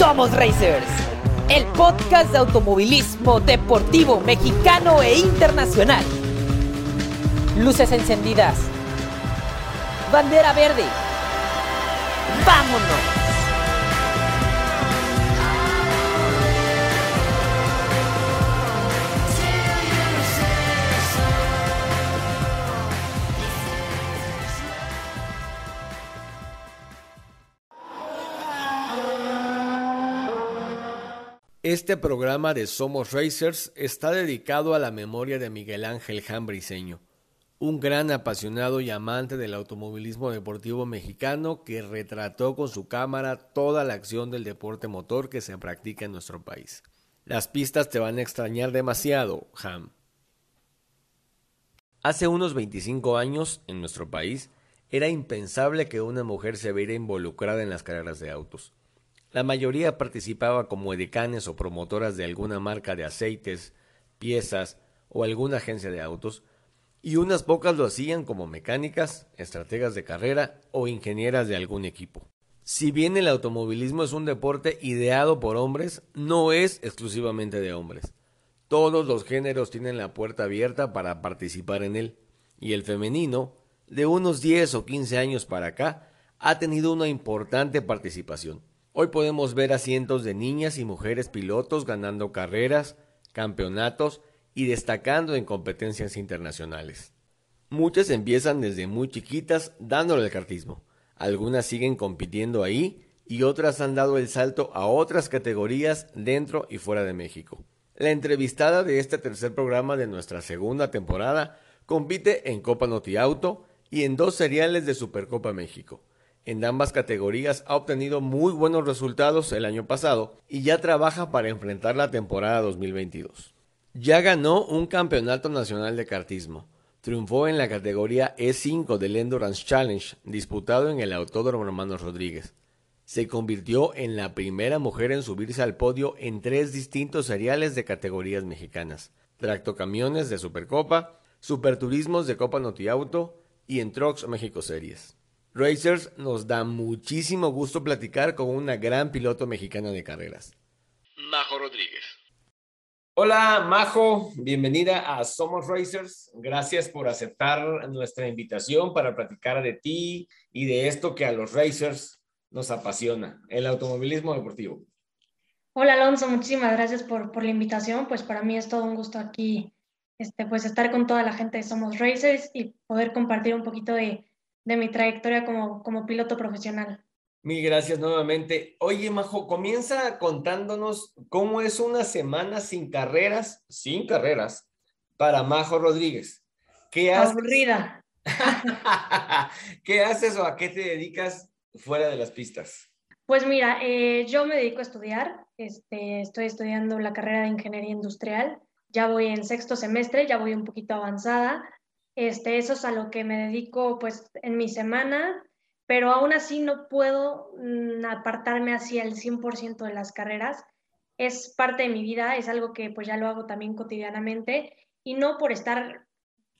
Somos Racers, el podcast de automovilismo deportivo mexicano e internacional. Luces encendidas. Bandera verde. ¡Vámonos! Este programa de Somos Racers está dedicado a la memoria de Miguel Ángel Jambriseño, un gran apasionado y amante del automovilismo deportivo mexicano que retrató con su cámara toda la acción del deporte motor que se practica en nuestro país. Las pistas te van a extrañar demasiado, Ham. Hace unos 25 años, en nuestro país, era impensable que una mujer se viera involucrada en las carreras de autos. La mayoría participaba como edecanes o promotoras de alguna marca de aceites, piezas o alguna agencia de autos, y unas pocas lo hacían como mecánicas, estrategas de carrera o ingenieras de algún equipo. Si bien el automovilismo es un deporte ideado por hombres, no es exclusivamente de hombres. Todos los géneros tienen la puerta abierta para participar en él, y el femenino, de unos 10 o 15 años para acá, ha tenido una importante participación. Hoy podemos ver a cientos de niñas y mujeres pilotos ganando carreras, campeonatos y destacando en competencias internacionales. Muchas empiezan desde muy chiquitas dándole el cartismo. Algunas siguen compitiendo ahí y otras han dado el salto a otras categorías dentro y fuera de México. La entrevistada de este tercer programa de nuestra segunda temporada compite en Copa Noti Auto y en dos seriales de Supercopa México. En ambas categorías ha obtenido muy buenos resultados el año pasado y ya trabaja para enfrentar la temporada 2022. Ya ganó un campeonato nacional de kartismo. Triunfó en la categoría E5 del Endurance Challenge, disputado en el Autódromo Hermanos Rodríguez. Se convirtió en la primera mujer en subirse al podio en tres distintos seriales de categorías mexicanas: tractocamiones de Supercopa, Superturismos de Copa Notiauto y en Trucks México Series. Racers nos da muchísimo gusto platicar con una gran piloto mexicana de carreras. Majo Rodríguez. Hola Majo, bienvenida a Somos Racers. Gracias por aceptar nuestra invitación para platicar de ti y de esto que a los Racers nos apasiona, el automovilismo deportivo. Hola Alonso, muchísimas gracias por, por la invitación. Pues para mí es todo un gusto aquí este, pues estar con toda la gente de Somos Racers y poder compartir un poquito de, de mi trayectoria como, como piloto profesional. Mil gracias nuevamente. Oye, Majo, comienza contándonos cómo es una semana sin carreras, sin carreras, para Majo Rodríguez. ¿Qué haces? Aburrida. ¿Qué haces o a qué te dedicas fuera de las pistas? Pues mira, eh, yo me dedico a estudiar. Este, estoy estudiando la carrera de ingeniería industrial. Ya voy en sexto semestre, ya voy un poquito avanzada. Este, eso es a lo que me dedico pues en mi semana, pero aún así no puedo mm, apartarme hacia el 100% de las carreras. Es parte de mi vida, es algo que pues ya lo hago también cotidianamente y no por estar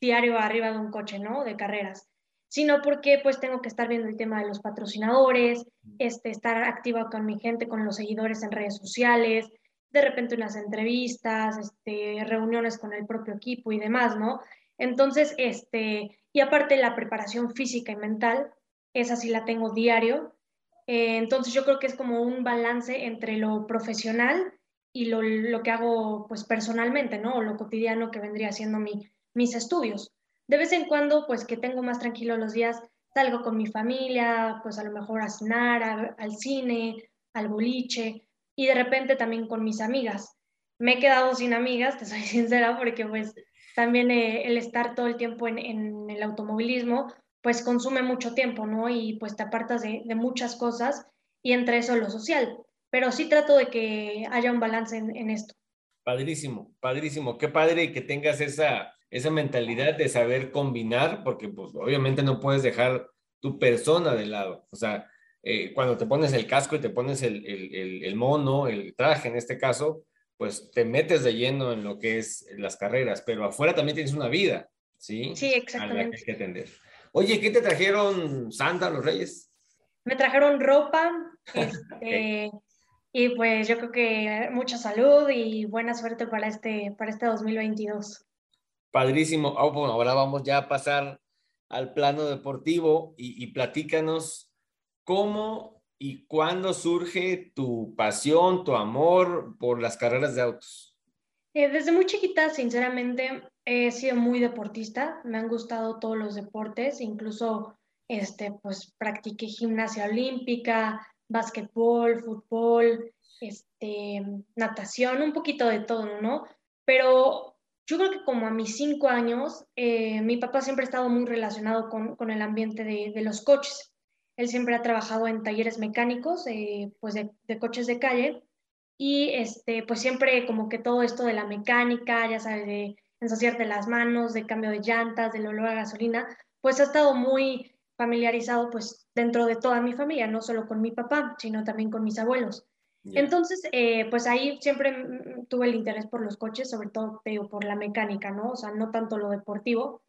diario arriba de un coche, ¿no? De carreras, sino porque pues tengo que estar viendo el tema de los patrocinadores, este, estar activa con mi gente, con los seguidores en redes sociales, de repente unas entrevistas, este, reuniones con el propio equipo y demás, ¿no? Entonces, este, y aparte la preparación física y mental, esa sí la tengo diario. Eh, entonces yo creo que es como un balance entre lo profesional y lo, lo, que hago pues personalmente, ¿no? O lo cotidiano que vendría siendo mi, mis estudios. De vez en cuando, pues que tengo más tranquilo los días, salgo con mi familia, pues a lo mejor a cenar, al cine, al boliche, y de repente también con mis amigas. Me he quedado sin amigas, te soy sincera, porque pues también eh, el estar todo el tiempo en, el automovilismo, pues consume mucho tiempo, ¿no? Y pues te apartas de, muchas cosas y entre eso lo social. Pero sí trato de que haya un balance en, esto. Padrísimo, padrísimo. Qué padre que tengas esa, esa mentalidad de saber combinar, porque pues obviamente no puedes dejar tu persona de lado. O sea, eh, cuando te pones el casco y te pones el, el, el, mono, el traje en este caso, pues te metes de lleno en lo que es las carreras, pero afuera también tienes una vida, ¿sí? Sí, exactamente. que hay que atender. Oye, ¿qué te trajeron Santa, los Reyes? Me trajeron ropa, este, y pues yo creo que mucha salud y buena suerte para este, para este 2022. Padrísimo. Oh, bueno, ahora vamos ya a pasar al plano deportivo y, y platícanos cómo y cuándo surge tu pasión, tu amor por las carreras de autos. Eh, desde muy chiquita, sinceramente, he sido muy deportista. Me han gustado todos los deportes, incluso este, pues practiqué gimnasia olímpica, básquetbol, fútbol, este, natación, un poquito de todo, ¿no? Pero yo creo que como a mis cinco años, eh, mi papá siempre ha estado muy relacionado con, con el ambiente de, de, los coches. Él siempre ha trabajado en talleres mecánicos, eh, pues de, de, coches de calle, y este, pues siempre como que todo esto de la mecánica, ya sabes, de ensuciarte las manos, de cambio de llantas, del olor a gasolina, pues ha estado muy familiarizado pues dentro de toda mi familia, no solo con mi papá, sino también con mis abuelos. Yeah. Entonces, eh, pues ahí siempre tuve el interés por los coches, sobre todo digo, por la mecánica, ¿no? O sea, no tanto lo deportivo,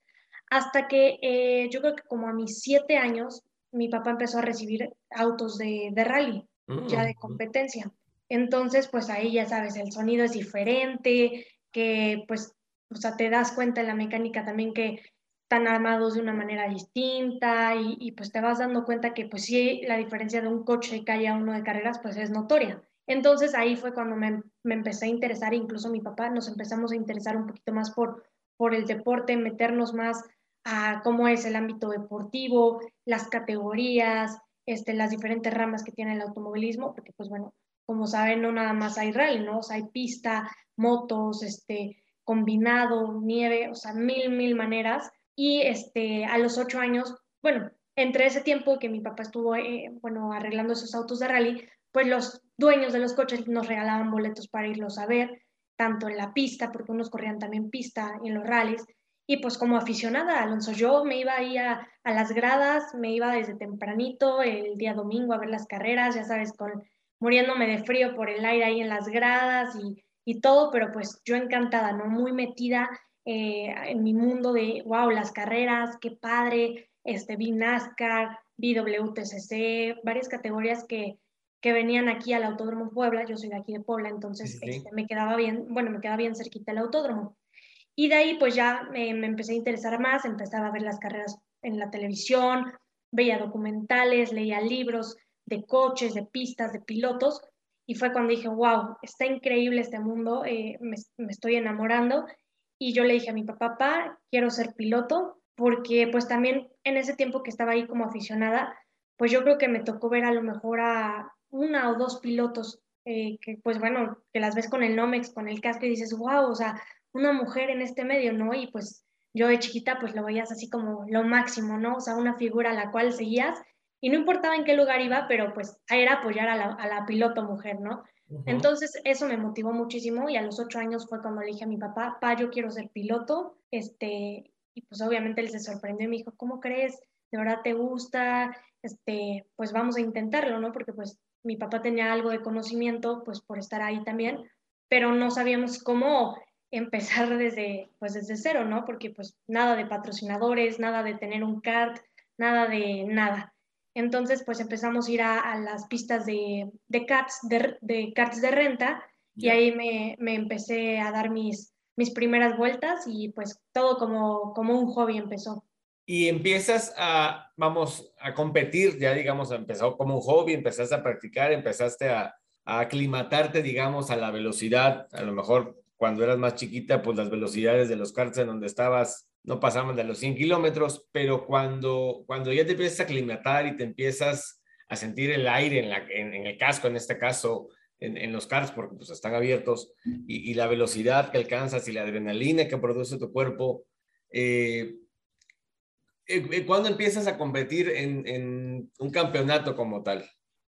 hasta que eh, yo creo que como a mis siete años, mi papá empezó a recibir autos de, de rally, mm. ya de competencia. Entonces, pues ahí ya sabes, el sonido es diferente, que pues, o sea, te das cuenta en la mecánica también que están armados de una manera distinta y, y, pues te vas dando cuenta que pues sí, la diferencia de un coche de calle a uno de carreras pues es notoria. Entonces ahí fue cuando me, me, empecé a interesar, incluso mi papá, nos empezamos a interesar un poquito más por, por el deporte, meternos más a cómo es el ámbito deportivo, las categorías, este, las diferentes ramas que tiene el automovilismo, porque pues bueno, como saben, no nada más hay rally, ¿no? O sea, hay pista, motos, este, combinado, nieve, o sea, mil, mil maneras y este, a los ocho años, bueno, entre ese tiempo que mi papá estuvo, eh, bueno, arreglando esos autos de rally, pues los dueños de los coches nos regalaban boletos para irlos a ver, tanto en la pista, porque unos corrían también pista en los rallies, y pues como aficionada, Alonso, yo me iba ahí a, a las gradas, me iba desde tempranito el día domingo a ver las carreras, ya sabes, con muriéndome de frío por el aire ahí en las gradas y, y todo, pero pues yo encantada, ¿no? Muy metida eh, en mi mundo de, wow, las carreras, qué padre, este, vi NASCAR, vi WTCC, varias categorías que, que venían aquí al Autódromo Puebla, yo soy de aquí de Puebla, entonces sí. este, me quedaba bien, bueno, me quedaba bien cerquita el autódromo. Y de ahí pues ya me, empecé a interesar más, empezaba a ver las carreras en la televisión, veía documentales, leía libros de coches, de pistas, de pilotos, y fue cuando dije, wow, está increíble este mundo, eh, me, me, estoy enamorando, y yo le dije a mi papá, papá, quiero ser piloto, porque pues también en ese tiempo que estaba ahí como aficionada, pues yo creo que me tocó ver a lo mejor a una o dos pilotos eh, que pues bueno, que las ves con el Nomex, con el casco y dices, wow, o sea, una mujer en este medio, ¿no? Y pues yo de chiquita pues lo veías así como lo máximo, ¿no? O sea, una figura a la cual seguías y no importaba en qué lugar iba, pero pues era apoyar a la, a la piloto mujer, ¿no? Entonces eso me motivó muchísimo y a los ocho años fue cuando le dije a mi papá, pa, yo quiero ser piloto, este, y pues obviamente él se sorprendió y me dijo, ¿cómo crees? ¿De verdad te gusta? Este, pues vamos a intentarlo, ¿no? Porque pues mi papá tenía algo de conocimiento, pues por estar ahí también, pero no sabíamos cómo empezar desde, pues desde cero, ¿no? Porque pues nada de patrocinadores, nada de tener un kart, nada de nada. Entonces, pues empezamos a ir a, a las pistas de, de, karts, de, de karts de renta y ahí me, me, empecé a dar mis, mis primeras vueltas y pues todo como, como un hobby empezó. Y empiezas a, vamos, a competir, ya digamos, empezó como un hobby, empezaste a practicar, empezaste a, a aclimatarte, digamos, a la velocidad, a lo mejor cuando eras más chiquita, pues las velocidades de los karts en donde estabas no pasaban de los 100 kilómetros, pero cuando, cuando ya te empiezas a aclimatar y te empiezas a sentir el aire en, la, en, en el casco, en este caso, en, en, los cars, porque pues están abiertos, y, y, la velocidad que alcanzas y la adrenalina que produce tu cuerpo, eh, eh, ¿cuándo empiezas a competir en, un campeonato como tal?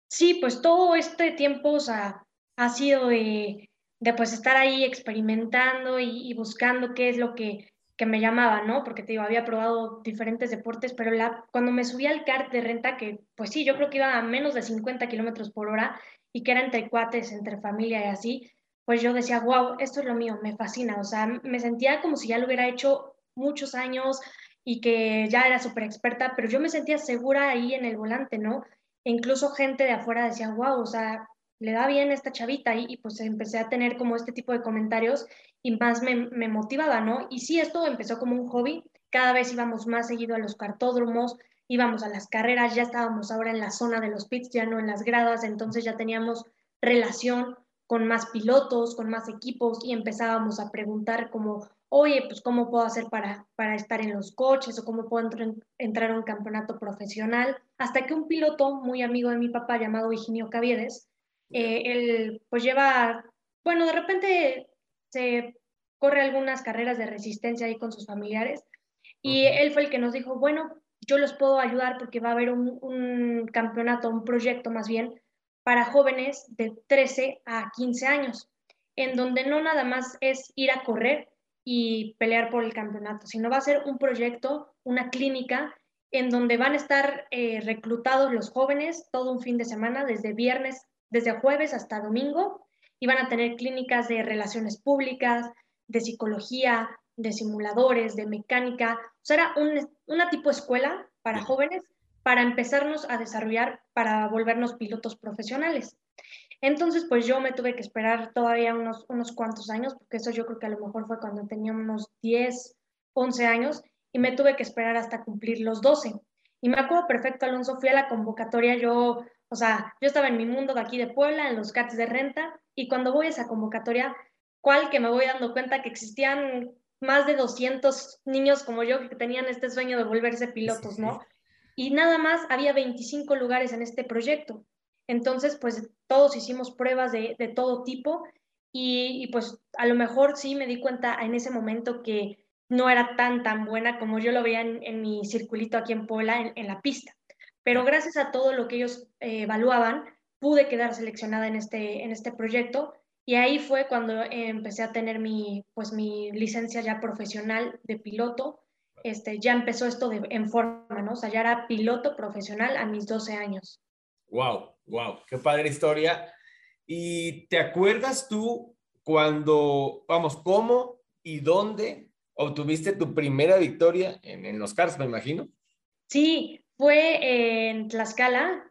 Sí, pues todo este tiempo o sea, ha sido de, de pues estar ahí experimentando y, buscando qué es lo que que me llamaba, ¿no? Porque te digo, había probado diferentes deportes, pero cuando me subí al kart de renta, que pues sí, yo creo que iba a menos de 50 kilómetros por hora y que era entre cuates, entre familia y así, pues yo decía, wow, esto es lo mío, me fascina, o sea, me sentía como si ya lo hubiera hecho muchos años, y que ya era súper experta, pero yo me sentía segura ahí en el volante, ¿no? E incluso gente de afuera decía, wow, o sea, le da bien esta chavita y, pues empecé a tener como este tipo de comentarios y más me, me, motivaba, ¿no? Y sí, esto empezó como un hobby, cada vez íbamos más seguido a los cartódromos, íbamos a las carreras, ya estábamos ahora en la zona de los pits, ya no en las gradas, entonces ya teníamos relación con más pilotos, con más equipos y empezábamos a preguntar como, oye, pues cómo puedo hacer para, para estar en los coches o cómo puedo entrar a un campeonato profesional, hasta que un piloto muy amigo de mi papá llamado Higinio Caviedes, eh, él pues lleva, bueno, de repente se corre algunas carreras de resistencia ahí con sus familiares y él fue el que nos dijo, bueno, yo los puedo ayudar porque va a haber un, un campeonato, un proyecto más bien para jóvenes de 13 a 15 años, en donde no nada más es ir a correr y pelear por el campeonato, sino va a ser un proyecto, una clínica en donde van a estar eh, reclutados los jóvenes todo un fin de semana, desde viernes, desde jueves hasta domingo, y van a tener clínicas de relaciones públicas, de psicología, de simuladores, de mecánica. O sea, era una tipo escuela para jóvenes para empezarnos a desarrollar, para volvernos pilotos profesionales. Entonces, pues yo me tuve que esperar todavía unos, unos cuantos años, porque eso yo creo que a lo mejor fue cuando tenía unos 10, 11 años, y me tuve que esperar hasta cumplir los 12. Y me acuerdo perfecto, Alonso, fui a la convocatoria, yo, o sea, yo estaba en mi mundo de aquí de Puebla, en los CATs de renta, y cuando voy a esa convocatoria, ¿cuál que me voy dando cuenta que existían más de 200 niños como yo que tenían este sueño de volverse pilotos, ¿no? Y nada más había 25 lugares en este proyecto. Entonces, pues todos hicimos pruebas de, de todo tipo y, pues a lo mejor sí me di cuenta en ese momento que no era tan, tan buena como yo lo veía en, mi circulito aquí en Puebla, en, la pista. Pero gracias a todo lo que ellos eh, evaluaban, pude quedar seleccionada en este, en este proyecto y ahí fue cuando empecé a tener mi, pues, mi licencia ya profesional de piloto. Este, ya empezó esto de, en forma, ¿no? O sea, ya era piloto profesional a mis 12 años. Wow, wow, qué padre historia. ¿Y te acuerdas tú cuando, vamos, cómo y dónde obtuviste tu primera victoria en, los Cars, me imagino? Sí, fue en Tlaxcala,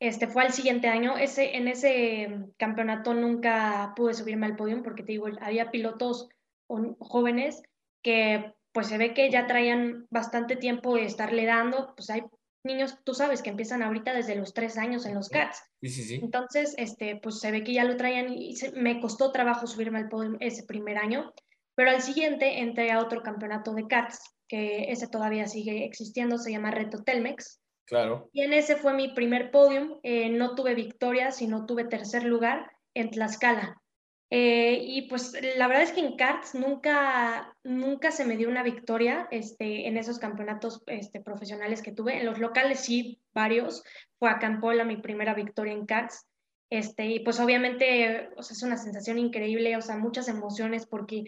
este fue al siguiente año. Ese, en ese campeonato nunca pude subirme al podio porque te digo, había pilotos jóvenes que pues se ve que ya traían bastante tiempo de estarle dando, pues hay niños, tú sabes, que empiezan ahorita desde los tres años en los CATS. Sí, sí, sí. Entonces, este, pues se ve que ya lo traían y me costó trabajo subirme al podio ese primer año, pero al siguiente entré a otro campeonato de CATS, que ese todavía sigue existiendo, se llama Reto Telmex. Claro. Y en ese fue mi primer podium, eh, no tuve victoria, sino tuve tercer lugar en Tlaxcala. Eh, y pues la verdad es que en karts nunca, nunca se me dio una victoria este, en esos campeonatos este, profesionales que tuve. En los locales sí, varios. Fue a Campola mi primera victoria en karts. Este, y pues obviamente o sea, es una sensación increíble, o sea, muchas emociones porque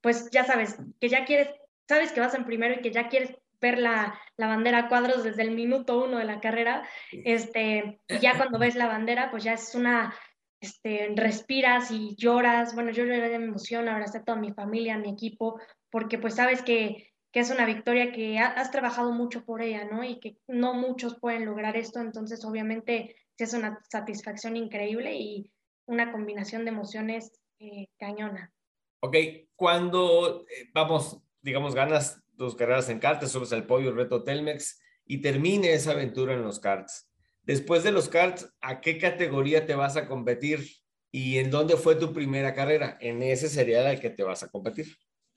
pues ya sabes que ya quieres, sabes que vas en primero y que ya quieres ver la, la bandera a cuadros desde el minuto uno de la carrera. Este, y ya cuando ves la bandera, pues ya es una este, respiras y lloras. Bueno, yo lloré de emoción, está toda mi familia, mi equipo, porque pues sabes que, que es una victoria que has trabajado mucho por ella, ¿no? Y que no muchos pueden lograr esto, entonces obviamente es una satisfacción increíble y una combinación de emociones eh, cañona. Ok, cuando, eh, vamos, digamos, ganas tus carreras en karts, subes al podio, el reto Telmex y termine esa aventura en los karts Después de los karts, ¿a qué categoría te vas a competir? ¿Y en dónde fue tu primera carrera? En ese sería el que te vas a competir.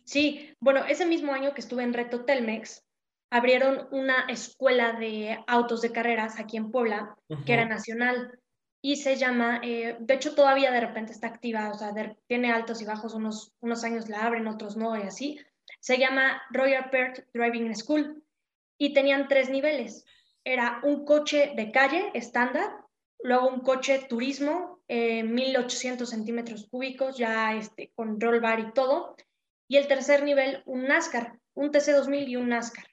Sí, bueno, ese mismo año que estuve en Reto Telmex, abrieron una escuela de autos de carreras aquí en Puebla, que era nacional, y se llama, eh, de hecho todavía de repente está activa, o sea, tiene altos y bajos, unos, unos años la abren, otros no, y así. Se llama Royal Perth Driving School, y tenían tres niveles era un coche de calle estándar, luego un coche turismo, 1800 centímetros cúbicos, ya este, con roll bar y todo, y el tercer nivel, un NASCAR, un TC2000 y un NASCAR.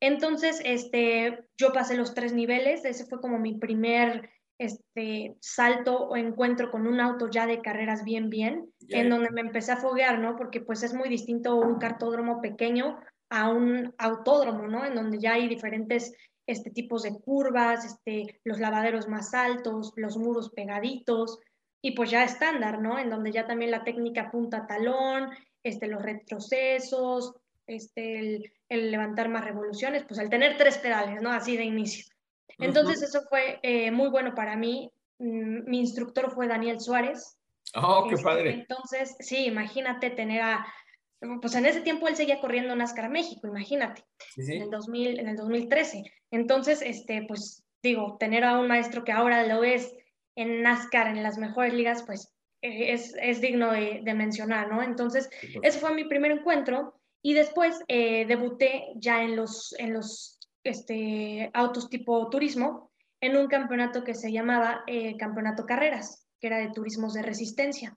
Entonces, este, yo pasé los tres niveles, ese fue como mi primer este, salto o encuentro con un auto ya de carreras bien, bien, en donde me empecé a foguear, ¿no? Porque pues es muy distinto un cartódromo pequeño a un autódromo, ¿no? En donde ya hay diferentes este, tipos de curvas, este, los lavaderos más altos, los muros pegaditos, y pues ya estándar, ¿no? En donde ya también la técnica punta talón, este, los retrocesos, este, el, levantar más revoluciones, pues al tener tres pedales, ¿no? Así de inicio. Entonces eso fue eh, muy bueno para mí. Mm, mi instructor fue Daniel Suárez. Oh, qué este, padre. Entonces, sí, imagínate tener a, pues en ese tiempo él seguía corriendo NASCAR México, imagínate, En, el 2000, en el 2013. Entonces, este, pues digo, tener a un maestro que ahora lo es en NASCAR, en las mejores ligas, pues eh, es, es, digno de, de, mencionar, ¿no? Entonces, ese fue mi primer encuentro y después eh, debuté ya en los, en los este, autos tipo turismo en un campeonato que se llamaba eh, Campeonato Carreras, que era de turismos de resistencia.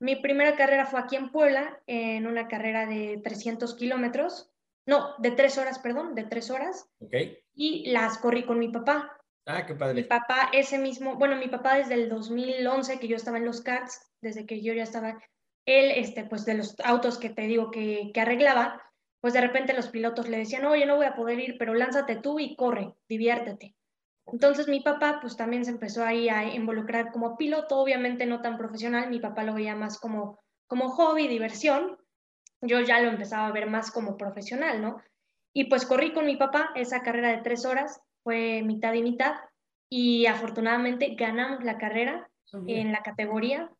Mi primera carrera fue aquí en Puebla, en una carrera de 300 kilómetros, no, de tres horas, perdón, de tres horas. Okay. Y las corrí con mi papá. Ah, qué padre. Mi papá, ese mismo, bueno, mi papá desde el 2011, que yo estaba en los karts, desde que yo ya estaba él, este, pues de los autos que te digo que, que arreglaba, pues de repente los pilotos le decían, oye, no voy a poder ir, pero lánzate tú y corre, diviértete. Entonces mi papá pues también se empezó ahí a involucrar como piloto, obviamente no tan profesional, mi papá lo veía más como, como hobby, diversión, yo ya lo empezaba a ver más como profesional, ¿no? Y pues corrí con mi papá esa carrera de tres horas, fue mitad y mitad, y afortunadamente ganamos la carrera en la categoría,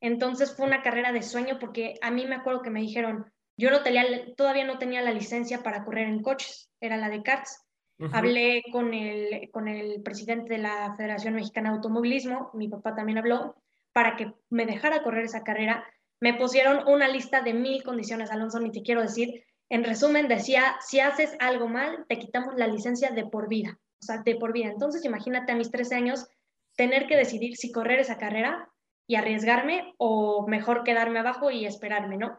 entonces fue una carrera de sueño porque a mí me acuerdo que me dijeron, yo no tenía, todavía no tenía la licencia para correr en coches, era la de karts. Hablé con el, con el presidente de la Federación Mexicana de Automovilismo, mi papá también habló, para que me dejara correr esa carrera. Me pusieron una lista de mil condiciones, Alonso, ni te quiero decir. En resumen, decía, si haces algo mal, te quitamos la licencia de por vida, o sea, de por vida. Entonces, imagínate a mis 13 años tener que decidir si correr esa carrera y arriesgarme o mejor quedarme abajo y esperarme, ¿no?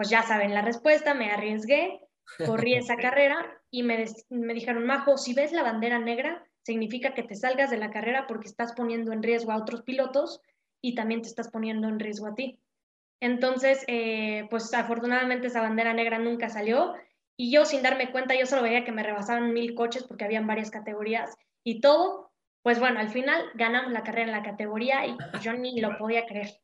Pues ya saben la respuesta, me arriesgué, corrí esa carrera y me, me dijeron, Majo, si ves la bandera negra, significa que te salgas de la carrera porque estás poniendo en riesgo a otros pilotos y también te estás poniendo en riesgo a ti. Entonces, eh, pues afortunadamente esa bandera negra nunca salió y yo sin darme cuenta, yo solo veía que me rebasaban mil coches porque habían varias categorías y todo pues bueno, al final ganamos la carrera en la categoría y yo ni lo podía creer.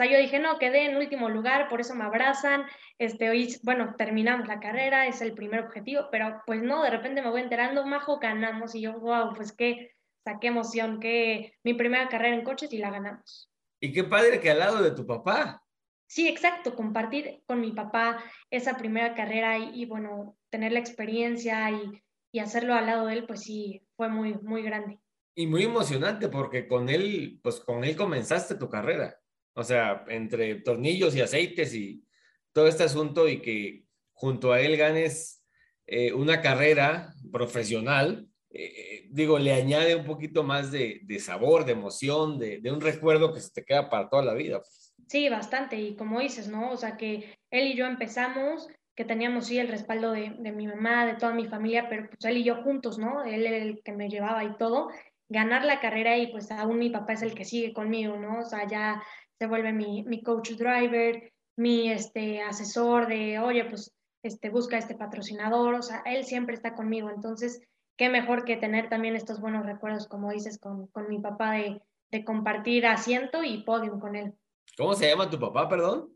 Sea, yo dije, no, quedé en último lugar, por eso me abrazan, este, hoy, bueno, terminamos la carrera, es el primer objetivo, pero pues no, de repente me voy enterando, majo, ganamos, y yo, wow, pues qué, o qué emoción, que mi primera carrera en coches y la ganamos. Y qué padre que al lado de tu papá. Sí, exacto, compartir con mi papá esa primera carrera y, bueno, tener la experiencia y, y hacerlo al lado de él, pues sí, fue muy, muy grande. Y muy emocionante porque con él, pues con él comenzaste tu carrera. O sea, entre tornillos y aceites y todo este asunto y que junto a él ganes eh, una carrera profesional, eh, digo, le añade un poquito más de, sabor, de emoción, de, de, un recuerdo que se te queda para toda la vida. Sí, bastante. Y como dices, ¿no? O sea, que él y yo empezamos, que teníamos sí el respaldo de, de mi mamá, de toda mi familia, pero pues él y yo juntos, ¿no? Él era el que me llevaba y todo ganar la carrera y pues aún mi papá es el que sigue conmigo, ¿no? O sea, ya se vuelve mi, mi coach driver, mi este, asesor de, oye, pues este, busca este patrocinador, o sea, él siempre está conmigo, entonces, qué mejor que tener también estos buenos recuerdos, como dices, con, con mi papá de, de compartir asiento y podium con él. ¿Cómo se llama tu papá, perdón?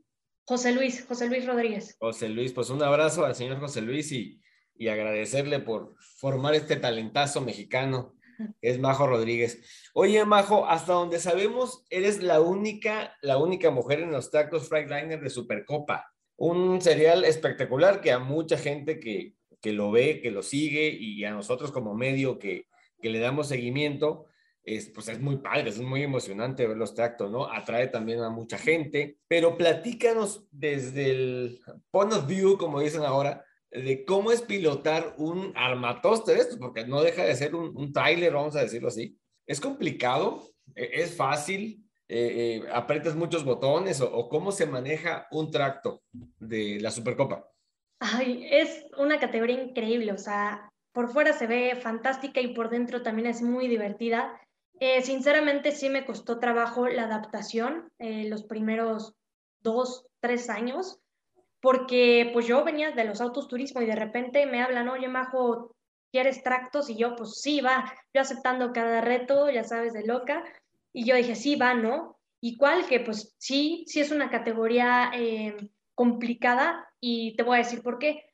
José Luis, José Luis Rodríguez. José Luis, pues un abrazo al señor José Luis y, y agradecerle por formar este talentazo mexicano es Majo Rodríguez. Oye, Majo, hasta donde sabemos, eres la única, la única mujer en los tacos Freightliner de Supercopa. Un serial espectacular que a mucha gente que, que lo ve, que lo sigue y a nosotros como medio que, que le damos seguimiento, es, pues es muy padre, es muy emocionante ver los tractos, ¿no? Atrae también a mucha gente, pero platícanos desde el point of view, como dicen ahora, de cómo es pilotar un armatoste de estos, porque no deja de ser un, un trailer, vamos a decirlo así. Es complicado, e, es fácil, eh, eh, apretas muchos botones o, cómo se maneja un tracto de la Supercopa. Ay, es una categoría increíble, o sea, por fuera se ve fantástica y por dentro también es muy divertida. Eh, sinceramente sí me costó trabajo la adaptación los primeros dos, tres años, porque pues yo venía de los autos turismo y de repente me hablan, oye, Majo, ¿quieres tractos? Y yo, pues sí, va, yo aceptando cada reto, ya sabes, de loca. Y yo dije, sí, va, ¿no? Y cuál que pues sí, sí es una categoría eh, complicada y te voy a decir por qué.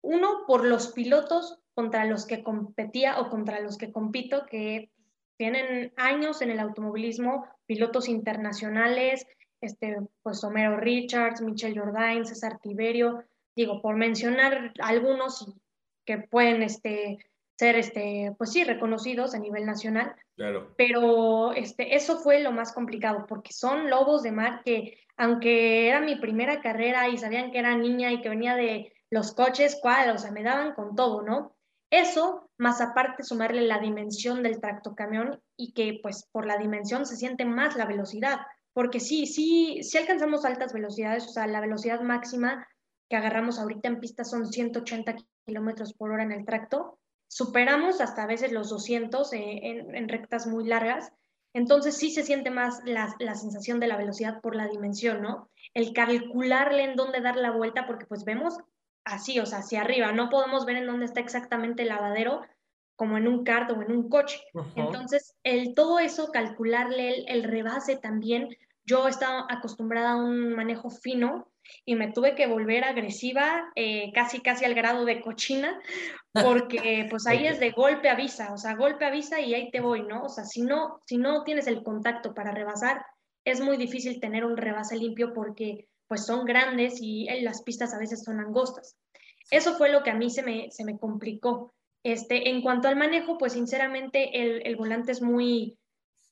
Uno, por los pilotos contra los que competía o contra los que compito, que tienen años en el automovilismo, pilotos internacionales, este, pues Homero Richards, Michelle Jordain, César Tiberio, digo, por mencionar algunos que pueden este, ser, este, pues sí, reconocidos a nivel nacional. Claro. Pero este, eso fue lo más complicado, porque son lobos de mar que, aunque era mi primera carrera y sabían que era niña y que venía de los coches, cuál, o sea, me daban con todo, ¿no? Eso, más aparte sumarle la dimensión del tractocamión y que pues por la dimensión se siente más la velocidad, porque sí, sí, sí alcanzamos altas velocidades, o sea, la velocidad máxima que agarramos ahorita en pista son 180 kilómetros por hora en el tracto, superamos hasta a veces los 200 eh, en, rectas muy largas, entonces sí se siente más la, la, sensación de la velocidad por la dimensión, ¿no? El calcularle en dónde dar la vuelta, porque pues vemos así, o sea, hacia arriba. No podemos ver en dónde está exactamente el lavadero como en un kart o en un coche. Entonces, el, todo eso, calcularle el, rebase también. Yo estaba acostumbrada a un manejo fino y me tuve que volver agresiva, eh, casi casi al grado de cochina, porque pues ahí es de golpe avisa, o sea, golpe avisa y ahí te voy, ¿no? O sea, si no, si no tienes el contacto para rebasar, es muy difícil tener un rebase limpio porque pues son grandes y las pistas a veces son angostas. Eso fue lo que a mí se me, se me complicó. Este, en cuanto al manejo, pues sinceramente el, el volante es muy,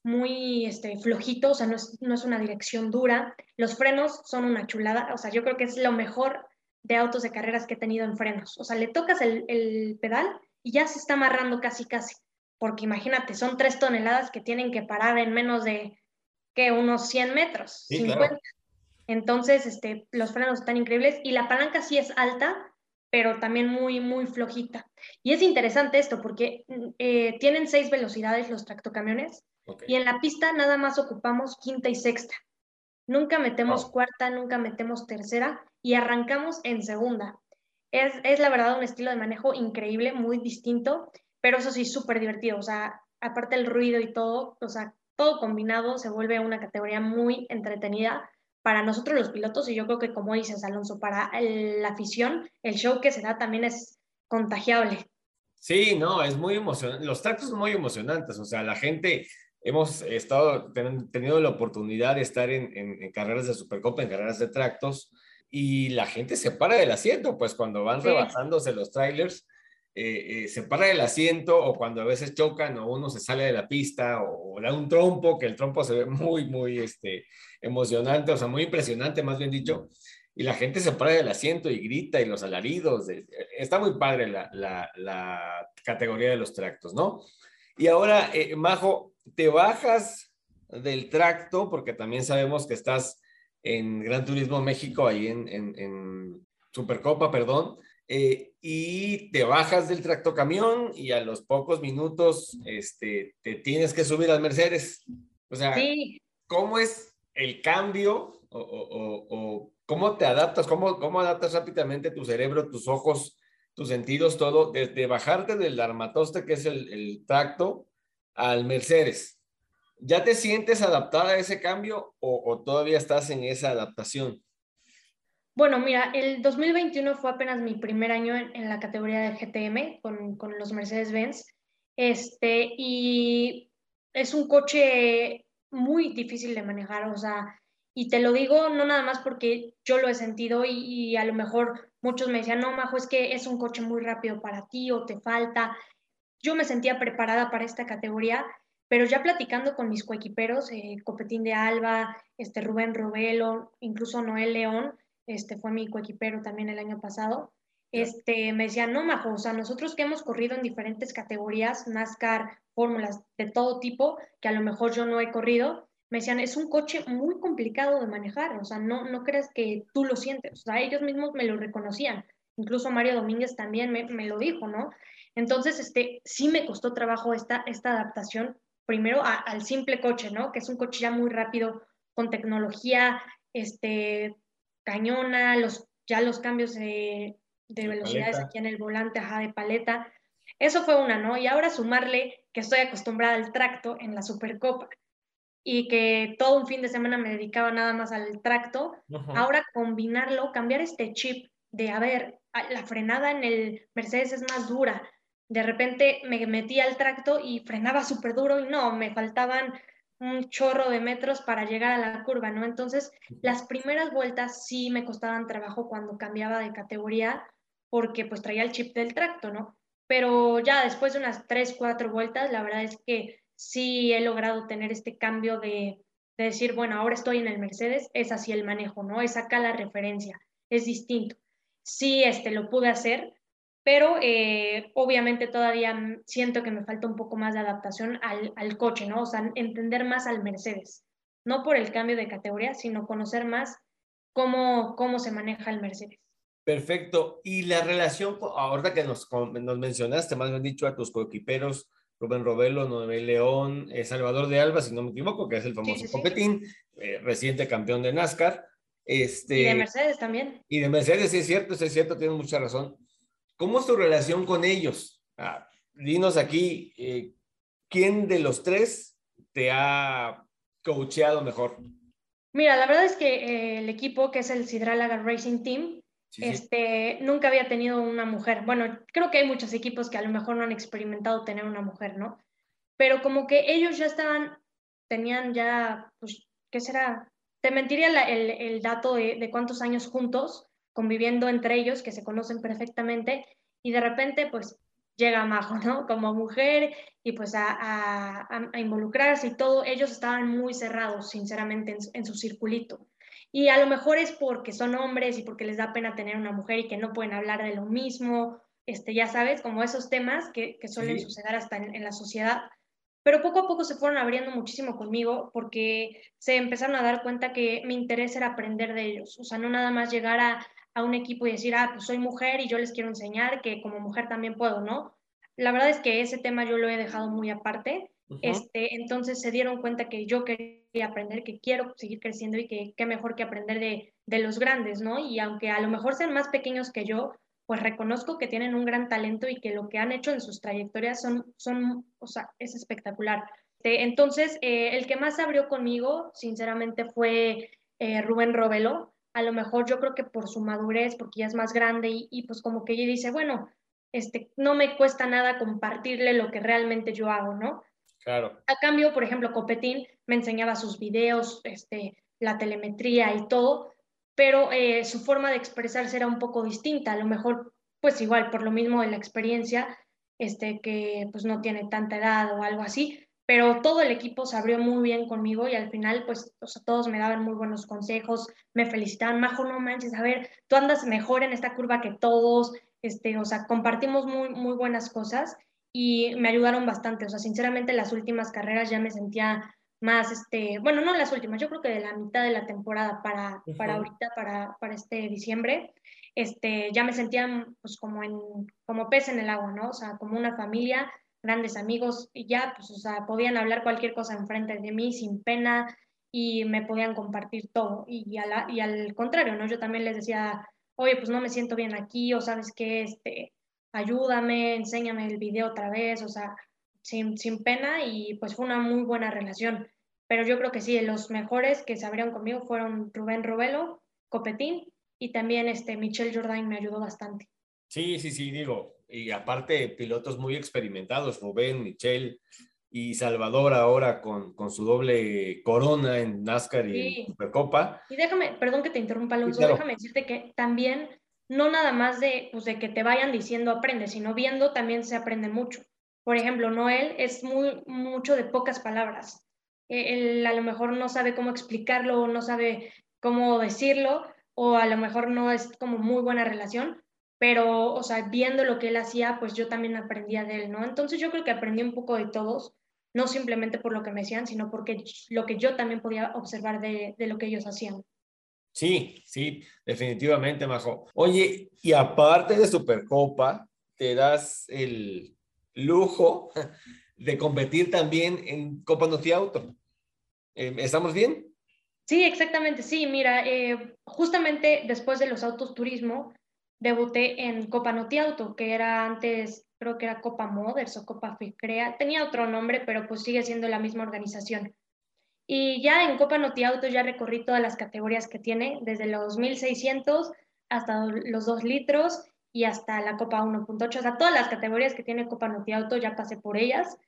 muy este, flojito, o sea, no es, no es, una dirección dura. Los frenos son una chulada, o sea, yo creo que es lo mejor de autos de carreras que he tenido en frenos. O sea, le tocas el, el pedal y ya se está amarrando casi, casi. Porque imagínate, son tres toneladas que tienen que parar en menos de, que Unos 100 metros, 50. Entonces, este, los frenos están increíbles y la palanca sí es alta, pero también muy, muy flojita. Y es interesante esto porque mm, eh, tienen seis velocidades los tractocamiones y en la pista nada más ocupamos quinta y sexta. Nunca metemos cuarta, nunca metemos tercera y arrancamos en segunda. Es, es la verdad un estilo de manejo increíble, muy distinto, pero eso sí, súper divertido. O sea, aparte el ruido y todo, o sea, todo combinado se vuelve una categoría muy entretenida para nosotros los pilotos y yo creo que como dices Alonso, para la afición, el show que se da también es contagiable. Sí, no, es muy emocionante. Los tractos son muy emocionantes, o sea, la gente, hemos estado teniendo la oportunidad de estar en, carreras de Supercopa, en carreras de tractos, y la gente se para del asiento, pues cuando van rebasándose los trailers, eh, eh, se para del asiento o cuando a veces chocan o uno se sale de la pista o, da un trompo, que el trompo se ve muy, muy este, emocionante, o sea, muy impresionante, más bien dicho, y la gente se para del asiento y grita y los alaridos. está muy padre la, la, categoría de los tractos, ¿no? Y ahora, eh, Majo, te bajas del tracto porque también sabemos que estás en Gran Turismo México, ahí en, en, en Supercopa, perdón. Eh, y te bajas del tractocamión y a los pocos minutos este, te tienes que subir al Mercedes. O sea, ¿cómo es el cambio o, cómo te adaptas? Cómo, ¿Cómo adaptas rápidamente tu cerebro, tus ojos, tus sentidos, todo, desde bajarte del armatoste, que es el, el tracto, al Mercedes? ¿Ya te sientes adaptada a ese cambio o todavía estás en esa adaptación? Bueno, mira, el 2021 fue apenas mi primer año en, la categoría de GTM con, con los Mercedes-Benz. Este, y es un coche muy difícil de manejar, o sea, y te lo digo no nada más porque yo lo he sentido y, y, a lo mejor muchos me decían, no, Majo, es que es un coche muy rápido para ti o te falta. Yo me sentía preparada para esta categoría, pero ya platicando con mis coequiperos, eh, Copetín de Alba, este Rubén Robelo, incluso Noel León, este fue mi coequipero también el año pasado, este, me decía, no, Majo, o sea, nosotros que hemos corrido en diferentes categorías, NASCAR, fórmulas de todo tipo, que a lo mejor yo no he corrido, me decían, es un coche muy complicado de manejar, o sea, no, no creas que tú lo sientes, o sea, ellos mismos me lo reconocían, incluso Mario Domínguez también me, me lo dijo, ¿no? Entonces, este, sí me costó trabajo esta, esta adaptación, primero al simple coche, ¿no? Que es un coche ya muy rápido, con tecnología, este, cañona, los ya los cambios de, velocidades aquí en el volante, ajá, de paleta. Eso fue una, ¿no? Y ahora sumarle que estoy acostumbrada al tracto en la Supercopa y que todo un fin de semana me dedicaba nada más al tracto, ahora combinarlo, cambiar este chip de, a ver, la frenada en el Mercedes es más dura. De repente me metí al tracto y frenaba súper duro y no, me faltaban un chorro de metros para llegar a la curva, ¿no? Entonces, las primeras vueltas sí me costaban trabajo cuando cambiaba de categoría porque pues traía el chip del tracto, ¿no? Pero ya después de unas tres, cuatro vueltas, la verdad es que sí he logrado tener este cambio de, decir, bueno, ahora estoy en el Mercedes, es así el manejo, ¿no? Es acá la referencia, es distinto. Sí, este, lo pude hacer, pero eh, obviamente todavía siento que me falta un poco más de adaptación al, al, coche, ¿no? O sea, entender más al Mercedes, no por el cambio de categoría, sino conocer más cómo, cómo se maneja el Mercedes. Perfecto. Y la relación, ahorita que nos, nos mencionaste, más bien dicho, a tus coequiperos, Rubén Robelo, Noemí León, eh, Salvador de Alba, si no me equivoco, que es el famoso Copetín, eh, reciente campeón de NASCAR. Este, y de Mercedes también. Y de Mercedes, sí es cierto, sí es cierto, tienes mucha razón. ¿Cómo es tu relación con ellos? Ah, dinos aquí, eh, ¿quién de los tres te ha coacheado mejor? Mira, la verdad es que el equipo, que es el Sidralaga Racing Team, este, nunca había tenido una mujer. Bueno, creo que hay muchos equipos que a lo mejor no han experimentado tener una mujer, ¿no? Pero como que ellos ya estaban, tenían ya, pues, ¿qué será? Te mentiría el, el, dato de, de, cuántos años juntos, conviviendo entre ellos, que se conocen perfectamente, y de repente, pues, llega Majo, ¿no? Como mujer y pues a, a, a involucrarse y todo. Ellos estaban muy cerrados, sinceramente, en, en su circulito. Y a lo mejor es porque son hombres y porque les da pena tener una mujer y que no pueden hablar de lo mismo, este, ya sabes, como esos temas que, que suelen suceder hasta en, la sociedad. Pero poco a poco se fueron abriendo muchísimo conmigo porque se empezaron a dar cuenta que mi interés era aprender de ellos. O sea, no nada más llegar a, a un equipo y decir, ah, pues soy mujer y yo les quiero enseñar que como mujer también puedo, ¿no? La verdad es que ese tema yo lo he dejado muy aparte este, entonces se dieron cuenta que yo quería aprender, que quiero seguir creciendo y que qué mejor que aprender de, de los grandes, ¿no? Y aunque a lo mejor sean más pequeños que yo, pues reconozco que tienen un gran talento y que lo que han hecho en sus trayectorias son, son o sea, es espectacular. Este, entonces, eh, el que más abrió conmigo, sinceramente, fue eh, Rubén Robelo. A lo mejor yo creo que por su madurez, porque ya es más grande y, y, pues como que ella dice, bueno, este, no me cuesta nada compartirle lo que realmente yo hago, ¿no? A cambio, por ejemplo, Copetín me enseñaba sus videos, este, la telemetría y todo, pero eh, su forma de expresarse era un poco distinta. A lo mejor, pues igual, por lo mismo de la experiencia, este, que pues no tiene tanta edad o algo así, pero todo el equipo se abrió muy bien conmigo y al final, pues, todos me daban muy buenos consejos, me felicitaban, Majo, no manches, a ver, tú andas mejor en esta curva que todos, este, o sea, compartimos muy, muy buenas cosas y me ayudaron bastante. O sea, sinceramente las últimas carreras ya me sentía más, este, bueno, no las últimas, yo creo que de la mitad de la temporada para, para ahorita, para, para este diciembre, este, ya me sentía pues como, en, como pez en el agua, ¿no? O sea, como una familia, grandes amigos, y ya, pues, o sea, podían hablar cualquier cosa enfrente de mí sin pena y me podían compartir todo. Y, y, y al contrario, ¿no? Yo también les decía, oye, pues no me siento bien aquí, o sabes qué, este, ayúdame, enséñame el video otra vez, o sea, sin, pena y pues fue una muy buena relación. Pero yo creo que sí, los mejores que se abrieron conmigo fueron Rubén Robelo, Copetín y también este Michel Jordain me ayudó bastante. Sí, sí, sí, digo, y aparte pilotos muy experimentados, Rubén, Michel y Salvador ahora con, con su doble corona en NASCAR y Supercopa. Y déjame, perdón que te interrumpa, Alonso, déjame decirte que también no nada más de, pues, de que te vayan diciendo aprende, sino viendo también se aprende mucho. Por ejemplo, Noel es muy, mucho de pocas palabras. E, él a lo mejor no sabe cómo explicarlo, no sabe cómo decirlo, o a lo mejor no es como muy buena relación, pero, o sea, viendo lo que él hacía, pues yo también aprendía de él, ¿no? Entonces yo creo que aprendí un poco de todos, no simplemente por lo que me decían, sino porque lo que yo también podía observar de, de lo que ellos hacían. Sí, sí, definitivamente, Majo. Oye, y aparte de Supercopa, te das el lujo de competir también en Copa Noti Auto. Eh, ¿Estamos bien? Sí, exactamente, sí, mira, eh, justamente después de los autos turismo, debuté en Copa Noti Auto, que era antes, creo que era Copa Moders o Copa Ficrea, tenía otro nombre, pero pues sigue siendo la misma organización. Y ya en Copa Noti Auto ya recorrí todas las categorías que tiene, desde los 1600 hasta los 2 litros y hasta la Copa 1.8, o sea, todas las categorías que tiene Copa Noti Auto ya pasé por ellas.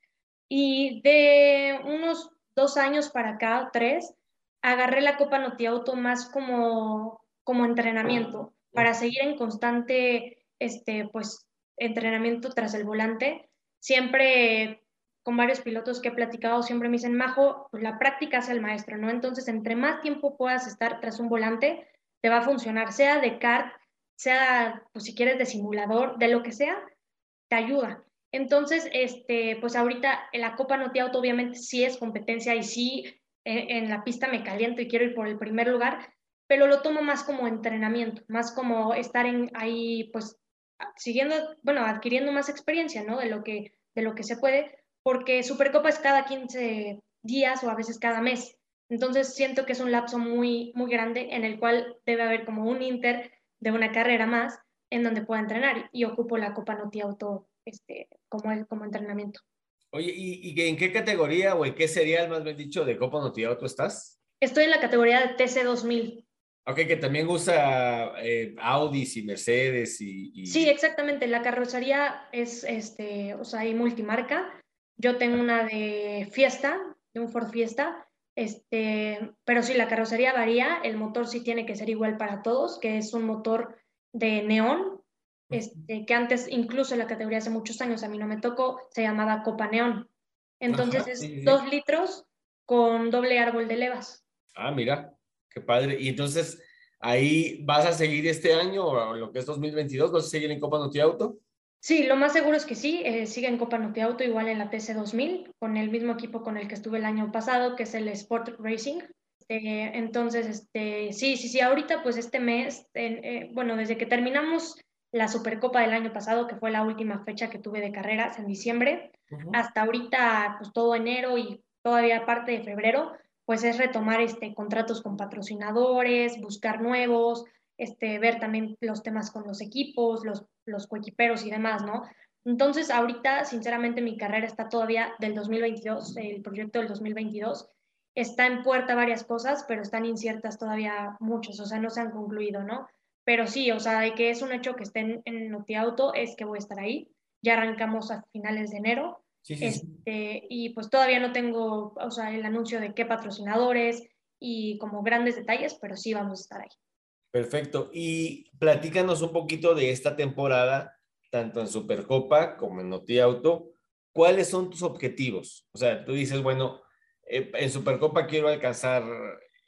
Y de unos dos años para acá, tres, agarré la Copa Noti Auto más como, como entrenamiento, para seguir en constante, este, pues, entrenamiento tras el volante. Siempre con varios pilotos que he platicado, siempre me dicen, Majo, pues la práctica es el maestro, ¿no? Entonces, entre más tiempo puedas estar tras un volante, te va a funcionar, sea de kart, sea, pues si quieres, de simulador, de lo que sea, te ayuda. Entonces, este, pues ahorita en la Copa Noti Auto obviamente sí es competencia y sí en, la pista me caliento y quiero ir por el primer lugar, pero lo tomo más como entrenamiento, más como estar en, ahí, pues, siguiendo, bueno, adquiriendo más experiencia, ¿no? De lo que, de lo que se puede, porque Supercopa es cada 15 días o a veces cada mes. Entonces siento que es un lapso muy, muy grande en el cual debe haber como un inter de una carrera más en donde pueda entrenar y ocupo la Copa Noti Auto este, como, como entrenamiento. Oye, ¿y, en qué categoría o en qué serial, más bien dicho, de Copa Notiado tú estás? Estoy en la categoría de TC2000. Ok, que también usa eh, Audis y Mercedes y, Sí, exactamente. La carrocería es, este, o sea, hay multimarca. Yo tengo una de Fiesta, de un Ford Fiesta, este, pero sí, la carrocería varía. El motor sí tiene que ser igual para todos, que es un motor de neón, este, que antes, incluso en la categoría hace muchos años, a mí no me tocó, se llamaba Copa Neón. Entonces es dos litros con doble árbol de levas. Ah, mira, qué padre. Y entonces, ¿ahí vas a seguir este año o lo que es 2022? ¿Vas a seguir en Copa Noti Auto? Sí, lo más seguro es que sí, eh, sigue en Copa Noti Auto, igual en la TC2000, con el mismo equipo con el que estuve el año pasado, que es el Sport Racing. Este, entonces, este, sí, sí, sí, ahorita pues este mes, eh, bueno, desde que terminamos la Supercopa del año pasado, que fue la última fecha que tuve de carreras en diciembre, hasta ahorita, pues todo enero y todavía parte de febrero, pues es retomar este, contratos con patrocinadores, buscar nuevos, este, ver también los temas con los equipos, los, los coequiperos y demás, ¿no? Entonces, ahorita, sinceramente, mi carrera está todavía del 2022, el proyecto del 2022. Está en puerta varias cosas, pero están inciertas todavía muchos, o sea, no se han concluido, ¿no? Pero sí, o sea, de que es un hecho que estén en Notiauto, es que voy a estar ahí. Ya arrancamos a finales de enero. Este, Y pues todavía no tengo, o sea, el anuncio de qué patrocinadores y como grandes detalles, pero sí vamos a estar ahí. Perfecto. Y platícanos un poquito de esta temporada, tanto en Supercopa como en Notiauto. ¿Cuáles son tus objetivos? O sea, tú dices, bueno, eh, en Supercopa quiero alcanzar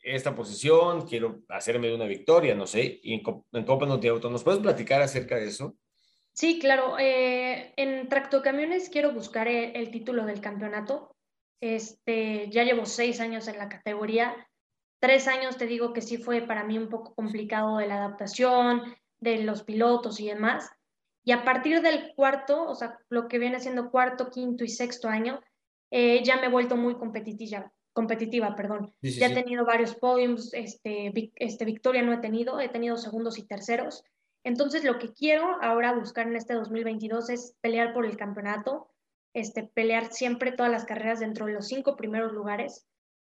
esta posición, quiero hacerme una victoria, no sé, y en, Copa Auto, ¿nos puedes platicar acerca de eso? Sí, claro. Eh, en Tractocamiones quiero buscar el, título del campeonato. Este, ya llevo seis años en la categoría. Tres años te digo que sí fue para mí un poco complicado de la adaptación, de los pilotos y demás. Y a partir del cuarto, o sea, lo que viene siendo cuarto, quinto y sexto año, eh, ya me he vuelto muy competitiva, competitiva, perdón. ya he tenido varios podiums, este, este, victoria no he tenido, he tenido segundos y terceros. Entonces, lo que quiero ahora buscar en este 2022 es pelear por el campeonato, este, pelear siempre todas las carreras dentro de los cinco primeros lugares,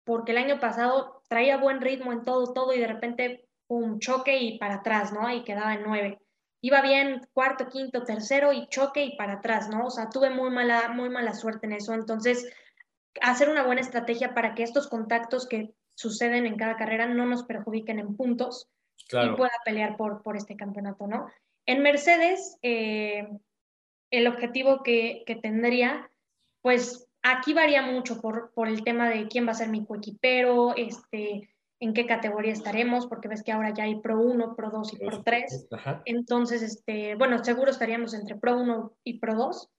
porque el año pasado traía buen ritmo en todo, todo, y de repente un choque y para atrás, ¿no? Y quedaba en nueve. Iba bien cuarto, quinto, tercero y choque y para atrás, ¿no? O sea, tuve muy mala, muy mala suerte en eso. Entonces, hacer una buena estrategia para que estos contactos que suceden en cada carrera no nos perjudiquen en puntos y pueda pelear por, por este campeonato, ¿no? En Mercedes, eh, el objetivo que, que, tendría, pues aquí varía mucho por, por, el tema de quién va a ser mi coequipero, este, en qué categoría estaremos, porque ves que ahora ya hay Pro 1, Pro 2 y Pro 3. Entonces, este, bueno, seguro estaríamos entre Pro 1 y Pro 2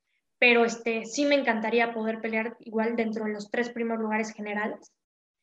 pero este, sí me encantaría poder pelear igual dentro de los tres primeros lugares generales.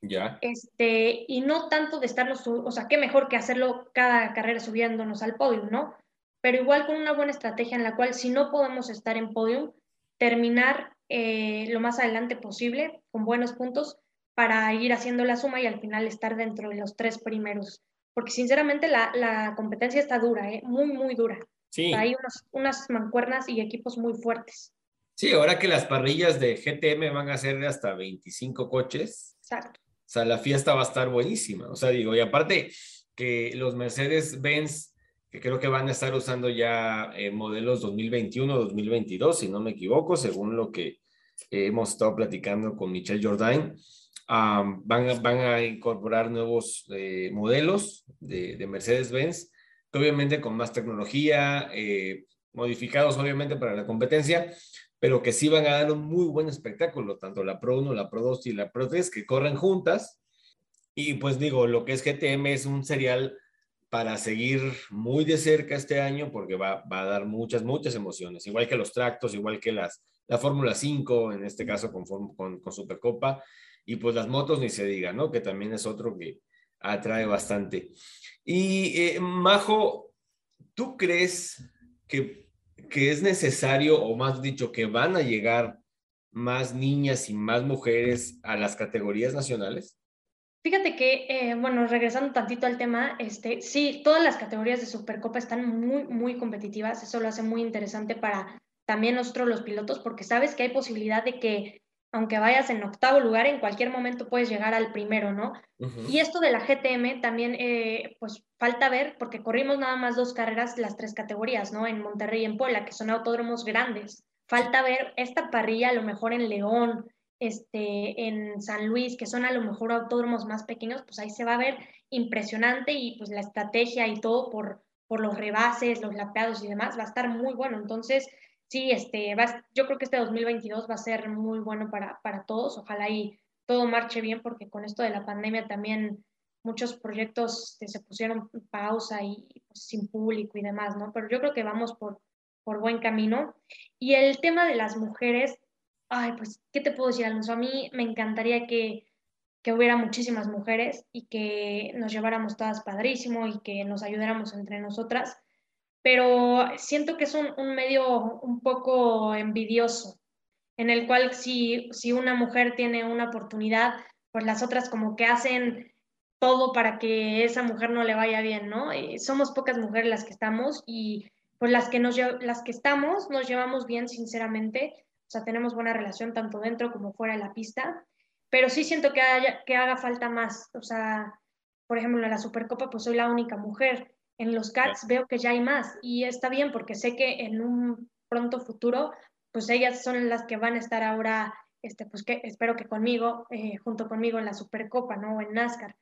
Ya. Este, y no tanto de estarnos, o sea, qué mejor que hacerlo cada carrera subiéndonos al podio, ¿no? Pero igual con una buena estrategia en la cual si no podemos estar en podio, terminar eh, lo más adelante posible con buenos puntos para ir haciendo la suma y al final estar dentro de los tres primeros. Porque sinceramente la, la competencia está dura, ¿eh? muy, muy dura. Sí. Hay unas, unas mancuernas y equipos muy fuertes. Sí, ahora que las parrillas de GTM van a ser hasta 25 coches. Exacto. Sea, la fiesta va a estar buenísima. O sea, digo, y aparte que los Mercedes-Benz, que creo que van a estar usando ya eh, modelos 2021-2022, si no me equivoco, según lo que hemos estado platicando con Michelle Jordain, van, a, incorporar nuevos eh, modelos de, de Mercedes-Benz obviamente con más tecnología, eh, modificados obviamente para la competencia, pero que sí van a dar un muy buen espectáculo, tanto la Pro 1, la Pro 2 y la Pro 3, que corren juntas. Y pues digo, lo que es GTM es un serial para seguir muy de cerca este año porque va, va, a dar muchas, muchas emociones, igual que los tractos, igual que las, la Fórmula 5, en este caso con, con, con, Supercopa, y pues las motos ni se diga, ¿no? Que también es otro que atrae bastante. Y eh, Majo, ¿tú crees que, que es necesario, o más dicho, que van a llegar más niñas y más mujeres a las categorías nacionales? Fíjate que, eh, bueno, regresando tantito al tema, este, sí, todas las categorías de Supercopa están muy, muy competitivas. Eso lo hace muy interesante para también nosotros los pilotos, porque sabes que hay posibilidad de que aunque vayas en octavo lugar, en cualquier momento puedes llegar al primero, ¿no? Y esto de la GTM también, eh, pues falta ver, porque corrimos nada más dos carreras, las tres categorías, ¿no? En Monterrey y en Puebla, que son autódromos grandes. Falta ver esta parrilla a lo mejor en León, este, en San Luis, que son a lo mejor autódromos más pequeños, pues ahí se va a ver impresionante y pues la estrategia y todo por, por los rebases, los lapeados y demás, va a estar muy bueno. Entonces, sí, este, va, yo creo que este 2022 va a ser muy bueno para, para todos. Ojalá y todo marche bien porque con esto de la pandemia también muchos proyectos este, se pusieron pausa y pues, sin público y demás, ¿no? Pero yo creo que vamos por, por buen camino. Y el tema de las mujeres, ay, pues, ¿qué te puedo decir, Alonso? A mí me encantaría que, que hubiera muchísimas mujeres y que nos lleváramos todas padrísimo y que nos ayudáramos entre nosotras pero siento que es un, medio un poco envidioso, en el cual si, si una mujer tiene una oportunidad, pues las otras como que hacen todo para que esa mujer no le vaya bien, ¿no? somos pocas mujeres las que estamos y pues las que, nos, las que estamos nos llevamos bien, sinceramente, o sea, tenemos buena relación tanto dentro como fuera de la pista, pero sí siento que, haya, que haga falta más, o sea, por ejemplo, en la Supercopa pues soy la única mujer, en los CATs veo que ya hay más y está bien porque sé que en un pronto futuro, pues ellas son las que van a estar ahora, este, pues que espero que conmigo, eh, junto conmigo en la Supercopa, ¿no? O en NASCAR.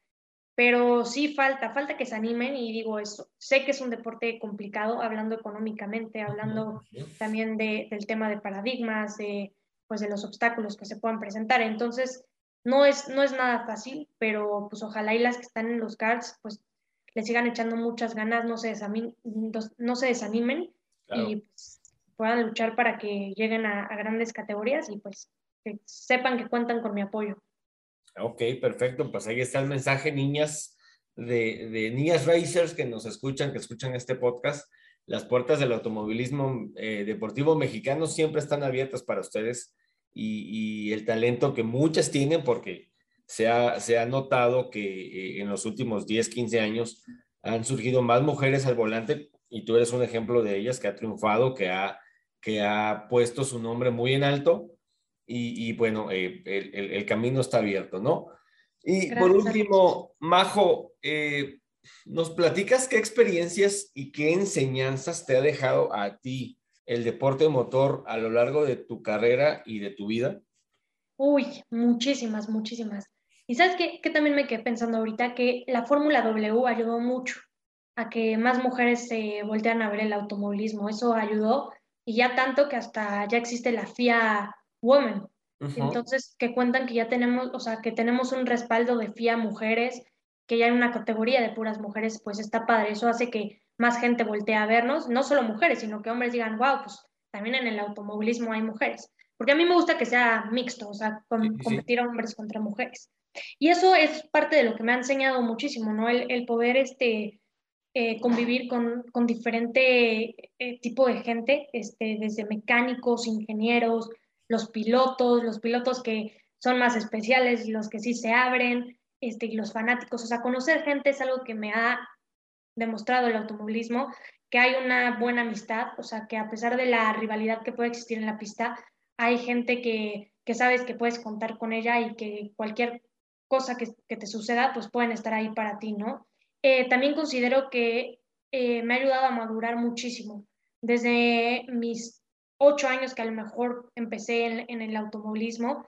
Pero sí falta, falta que se animen y digo eso. Sé que es un deporte complicado, hablando económicamente, hablando también de, del tema de paradigmas, de, pues de los obstáculos que se puedan presentar. Entonces, no es, no es nada fácil, pero pues ojalá y las que están en los cards, pues le sigan echando muchas ganas, no se, desanimen, no se desanimen y pues, puedan luchar para que lleguen a, grandes categorías y pues que sepan que cuentan con mi apoyo. Ok, perfecto. Pues ahí está el mensaje, niñas, de, de niñas racers que nos escuchan, que escuchan este podcast. Las puertas del automovilismo eh, deportivo mexicano siempre están abiertas para ustedes y, y el talento que muchas tienen, porque se ha, notado que eh, en los últimos 10, 15 años han surgido más mujeres al volante y tú eres un ejemplo de ellas que ha triunfado, que ha, que ha puesto su nombre muy en alto y, bueno, eh, el, camino está abierto, ¿no? Y por último, Majo, eh, ¿nos platicas qué experiencias y qué enseñanzas te ha dejado a ti el deporte motor a lo largo de tu carrera y de tu vida? Uy, muchísimas, muchísimas. Y sabes qué, que también me quedé pensando ahorita que la Fórmula W ayudó mucho a que más mujeres se voltean a ver el automovilismo. Eso ayudó y ya tanto que hasta ya existe la FIA Women. Entonces, que cuentan que ya tenemos, o sea, que tenemos un respaldo de FIA mujeres, que ya hay una categoría de puras mujeres, pues está padre. Eso hace que más gente voltee a vernos, no solo mujeres, sino que hombres digan, wow, pues también en el automovilismo hay mujeres. Porque a mí me gusta que sea mixto, o sea, competir a hombres contra mujeres. Y eso es parte de lo que me ha enseñado muchísimo, ¿no? El, poder este, eh, convivir con, con diferente eh, tipo de gente, este, desde mecánicos, ingenieros, los pilotos, los pilotos que son más especiales, los que sí se abren, este, y los fanáticos. O sea, conocer gente es algo que me ha demostrado el automovilismo, que hay una buena amistad, o sea, que a pesar de la rivalidad que puede existir en la pista, hay gente que, que sabes que puedes contar con ella y que cualquier cosa que, que te suceda, pues pueden estar ahí para ti, ¿no? Eh, también considero que eh, me ha ayudado a madurar muchísimo. Desde mis ocho años que a lo mejor empecé en, el automovilismo,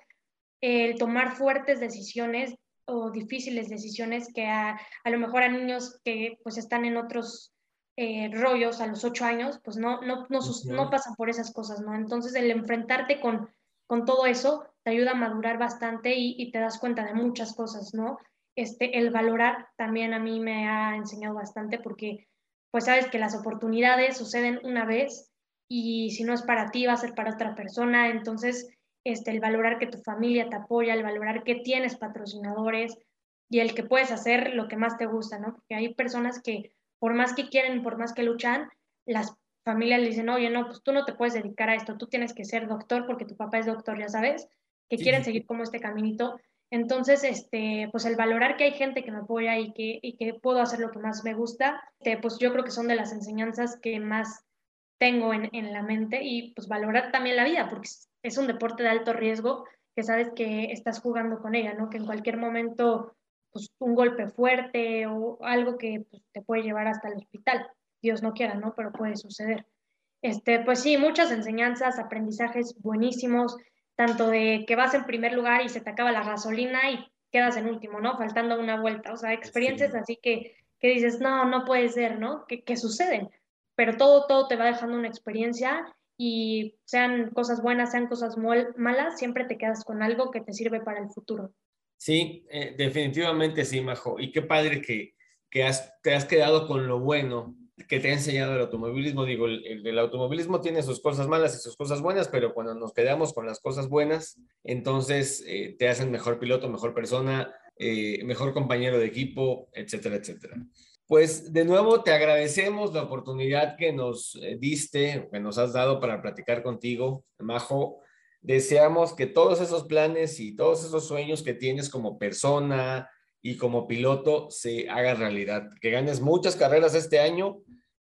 el tomar fuertes decisiones o difíciles decisiones que a, a, lo mejor a niños que pues están en otros eh, rollos a los ocho años, pues no, no, no, no, pasan por esas cosas, ¿no? Entonces el enfrentarte con, con todo eso te ayuda a madurar bastante y, te das cuenta de muchas cosas, ¿no? Este, el valorar también a mí me ha enseñado bastante porque pues sabes que las oportunidades suceden una vez y si no es para ti va a ser para otra persona, entonces este, el valorar que tu familia te apoya, el valorar que tienes patrocinadores y el que puedes hacer lo que más te gusta, ¿no? Porque hay personas que por más que quieren, por más que luchan, las familias le dicen, oye, no, pues tú no te puedes dedicar a esto, tú tienes que ser doctor porque tu papá es doctor, ya sabes, que quieren seguir como este caminito. Entonces, este, pues el valorar que hay gente que me apoya y que, y que puedo hacer lo que más me gusta, este, pues yo creo que son de las enseñanzas que más tengo en, en, la mente y pues valorar también la vida, porque es un deporte de alto riesgo que sabes que estás jugando con ella, ¿no? Que en cualquier momento, pues un golpe fuerte o algo que pues, te puede llevar hasta el hospital, Dios no quiera, ¿no? Pero puede suceder. Este, pues sí, muchas enseñanzas, aprendizajes buenísimos, tanto de que vas en primer lugar y se te acaba la gasolina y quedas en último, ¿no? Faltando una vuelta. O sea, experiencias así que, que dices, no, no puede ser, ¿no? Que, que suceden. Pero todo, todo te va dejando una experiencia y sean cosas buenas, sean cosas malas, siempre te quedas con algo que te sirve para el futuro. Sí, eh, definitivamente sí, Majo. Y qué padre que, que has, te has quedado con lo bueno que te ha enseñado el automovilismo. Digo, el, automovilismo tiene sus cosas malas y sus cosas buenas, pero cuando nos quedamos con las cosas buenas, entonces eh, te hacen mejor piloto, mejor persona, eh, mejor compañero de equipo, etcétera, etcétera. Pues de nuevo te agradecemos la oportunidad que nos eh, diste, que nos has dado para platicar contigo, Majo. Deseamos que todos esos planes y todos esos sueños que tienes como persona, y como piloto se haga realidad, que ganes muchas carreras este año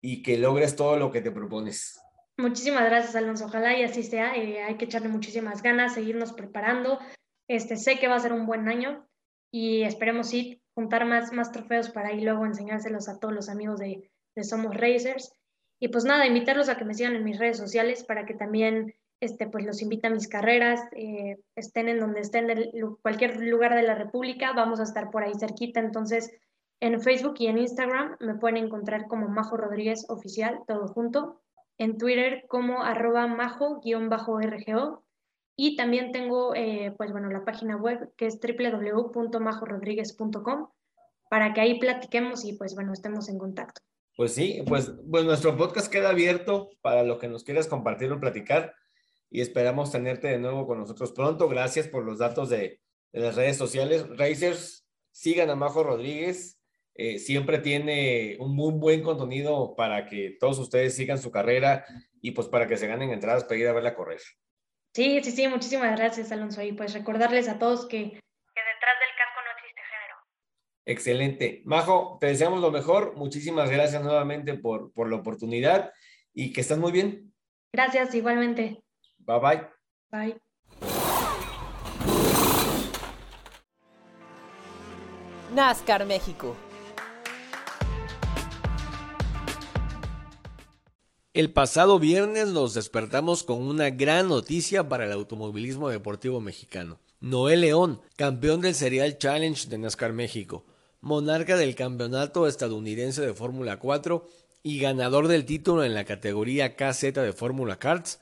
y que logres todo lo que te propones. Muchísimas gracias, Alonso. Ojalá y así sea. Eh, hay que echarle muchísimas ganas, seguirnos preparando. Este, sé que va a ser un buen año y esperemos sí juntar más, más trofeos para ahí luego enseñárselos a todos los amigos de, de Somos Racers. Y pues nada, invitarlos a que me sigan en mis redes sociales para que también este, pues los invita a mis carreras, eh, estén en donde estén, en cualquier lugar de la República, vamos a estar por ahí cerquita. Entonces, en Facebook y en Instagram me pueden encontrar como Majo Rodríguez Oficial, todo junto. En Twitter como arroba majo-rgo. Y también tengo, eh, pues bueno, la página web que es www.majorodríguez.com para que ahí platiquemos y pues bueno, estemos en contacto. Pues sí, pues, pues nuestro podcast queda abierto para lo que nos quieras compartir o platicar y esperamos tenerte de nuevo con nosotros pronto. Gracias por los datos de, las redes sociales. Racers, sigan a Majo Rodríguez. Eh, siempre tiene un muy buen contenido para que todos ustedes sigan su carrera y pues para que se ganen entradas para ir a verla correr. Sí, sí, sí, muchísimas gracias, Alonso. Y pues recordarles a todos que, que detrás del casco no existe género. Excelente. Majo, te deseamos lo mejor. Muchísimas gracias nuevamente por, por la oportunidad y que estás muy bien. Gracias, igualmente. Bye bye. Bye. NASCAR México. El pasado viernes nos despertamos con una gran noticia para el automovilismo deportivo mexicano. Noé León, campeón del Serial Challenge de NASCAR México, monarca del campeonato estadounidense de Fórmula 4 y ganador del título en la categoría KZ de Fórmula Karts,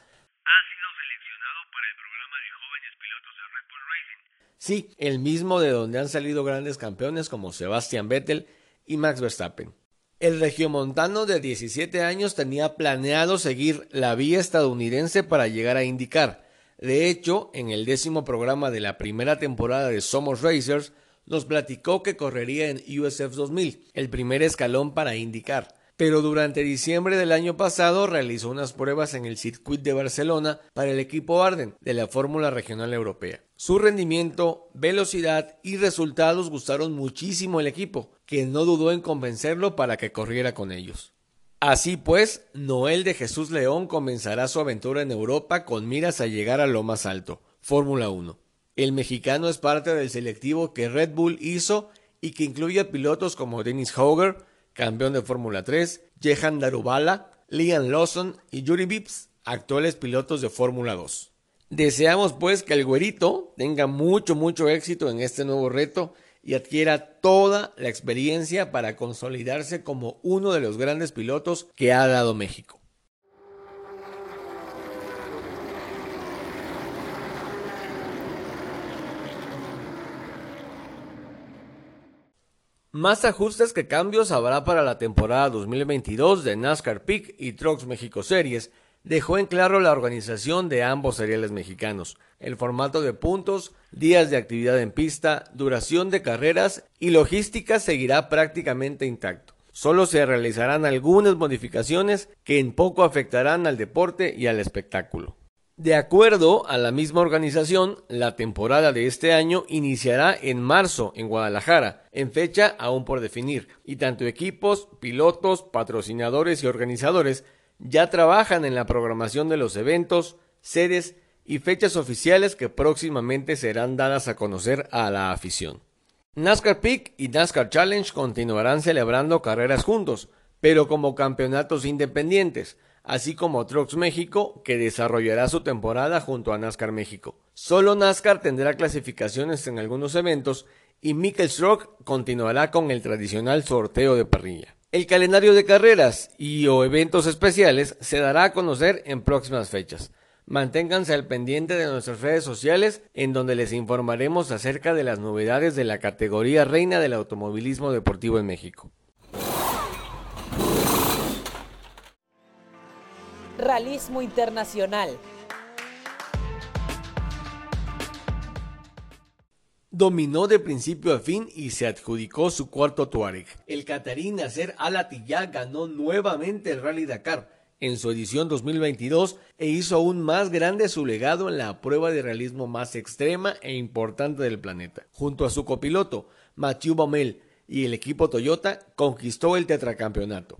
Sí, el mismo de donde han salido grandes campeones como Sebastian Vettel y Max Verstappen. El regiomontano de 17 años tenía planeado seguir la vía estadounidense para llegar a indicar. De hecho, en el décimo programa de la primera temporada de Somos Racers, nos platicó que correría en USF 2000, el primer escalón para indicar. pero durante diciembre del año pasado realizó unas pruebas en el Circuit de Barcelona para el equipo Arden de la Fórmula Regional Europea. Su rendimiento, velocidad y resultados gustaron muchísimo al equipo, que no dudó en convencerlo para que corriera con ellos. Así pues, Noel de Jesús León comenzará su aventura en Europa con miras a llegar a lo más alto, Fórmula 1. El mexicano es parte del selectivo que Red Bull hizo y que incluye a pilotos como Dennis Hoger, campeón de Fórmula 3, Jehan Darubala, Liam Lawson y Yuri Vips, actuales pilotos de Fórmula 2. Deseamos pues que el güerito tenga mucho, mucho éxito en este nuevo reto y adquiera toda la experiencia para consolidarse como uno de los grandes pilotos que ha dado México. Más ajustes que cambios habrá para la temporada 2022 de NASCAR Peak y Trucks México Series, dejó en claro la organización de ambos seriales mexicanos, el formato de puntos, días de actividad en pista, duración de carreras y logística seguirá prácticamente intacto. Solo se realizarán algunas modificaciones que en poco afectarán al deporte y al espectáculo. De acuerdo a la misma organización, la temporada de este año iniciará en marzo en Guadalajara, en fecha aún por definir, y tanto equipos, pilotos, patrocinadores y organizadores ya trabajan en la programación de los eventos, sedes y fechas oficiales que próximamente serán dadas a conocer a la afición. NASCAR Peak y NASCAR Challenge continuarán celebrando carreras juntos, pero como campeonatos independientes, así como Trucks México, que desarrollará su temporada junto a NASCAR México. Solo NASCAR tendrá clasificaciones en algunos eventos y Michael Truck continuará con el tradicional sorteo de parrilla. El calendario de carreras y o eventos especiales se dará a conocer en próximas fechas. Manténganse al pendiente de nuestras redes sociales en donde les informaremos acerca de las novedades de la categoría reina del automovilismo deportivo en México. Realismo Internacional. Dominó de principio a fin y se adjudicó su cuarto Tuareg. El Catarí Nasser Al ganó nuevamente el Rally Dakar en su edición 2022 e hizo aún más grande su legado en la prueba de realismo más extrema e importante del planeta. Junto a su copiloto, Mathieu Baumel, y el equipo Toyota conquistó el tetracampeonato.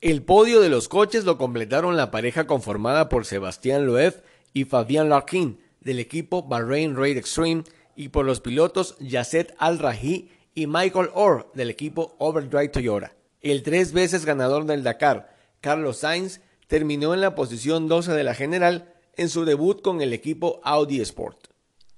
El podio de los coches lo completaron la pareja conformada por Sebastián Loeb y Fabián Larkin del equipo Bahrain Raid Extreme y por los pilotos Yasset Al-Rahi y Michael Orr del equipo Overdrive Toyota. El tres veces ganador del Dakar, Carlos Sainz, terminó en la posición 12 de la general en su debut con el equipo Audi Sport.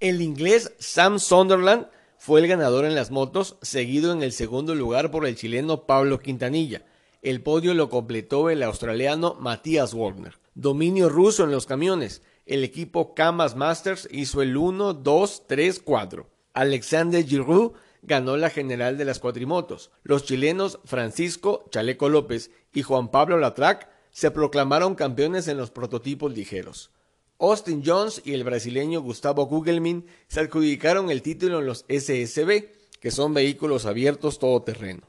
El inglés Sam Sunderland fue el ganador en las motos, seguido en el segundo lugar por el chileno Pablo Quintanilla. El podio lo completó el australiano Matthias Wagner. Dominio ruso en los camiones. El equipo Kamas Masters hizo el 1, 2, 3, 4. Alexander Giroux ganó la general de las cuatrimotos. Los chilenos Francisco Chaleco López y Juan Pablo Latrac se proclamaron campeones en los prototipos ligeros. Austin Jones y el brasileño Gustavo Gugelmin se adjudicaron el título en los SSB, que son vehículos abiertos todoterreno.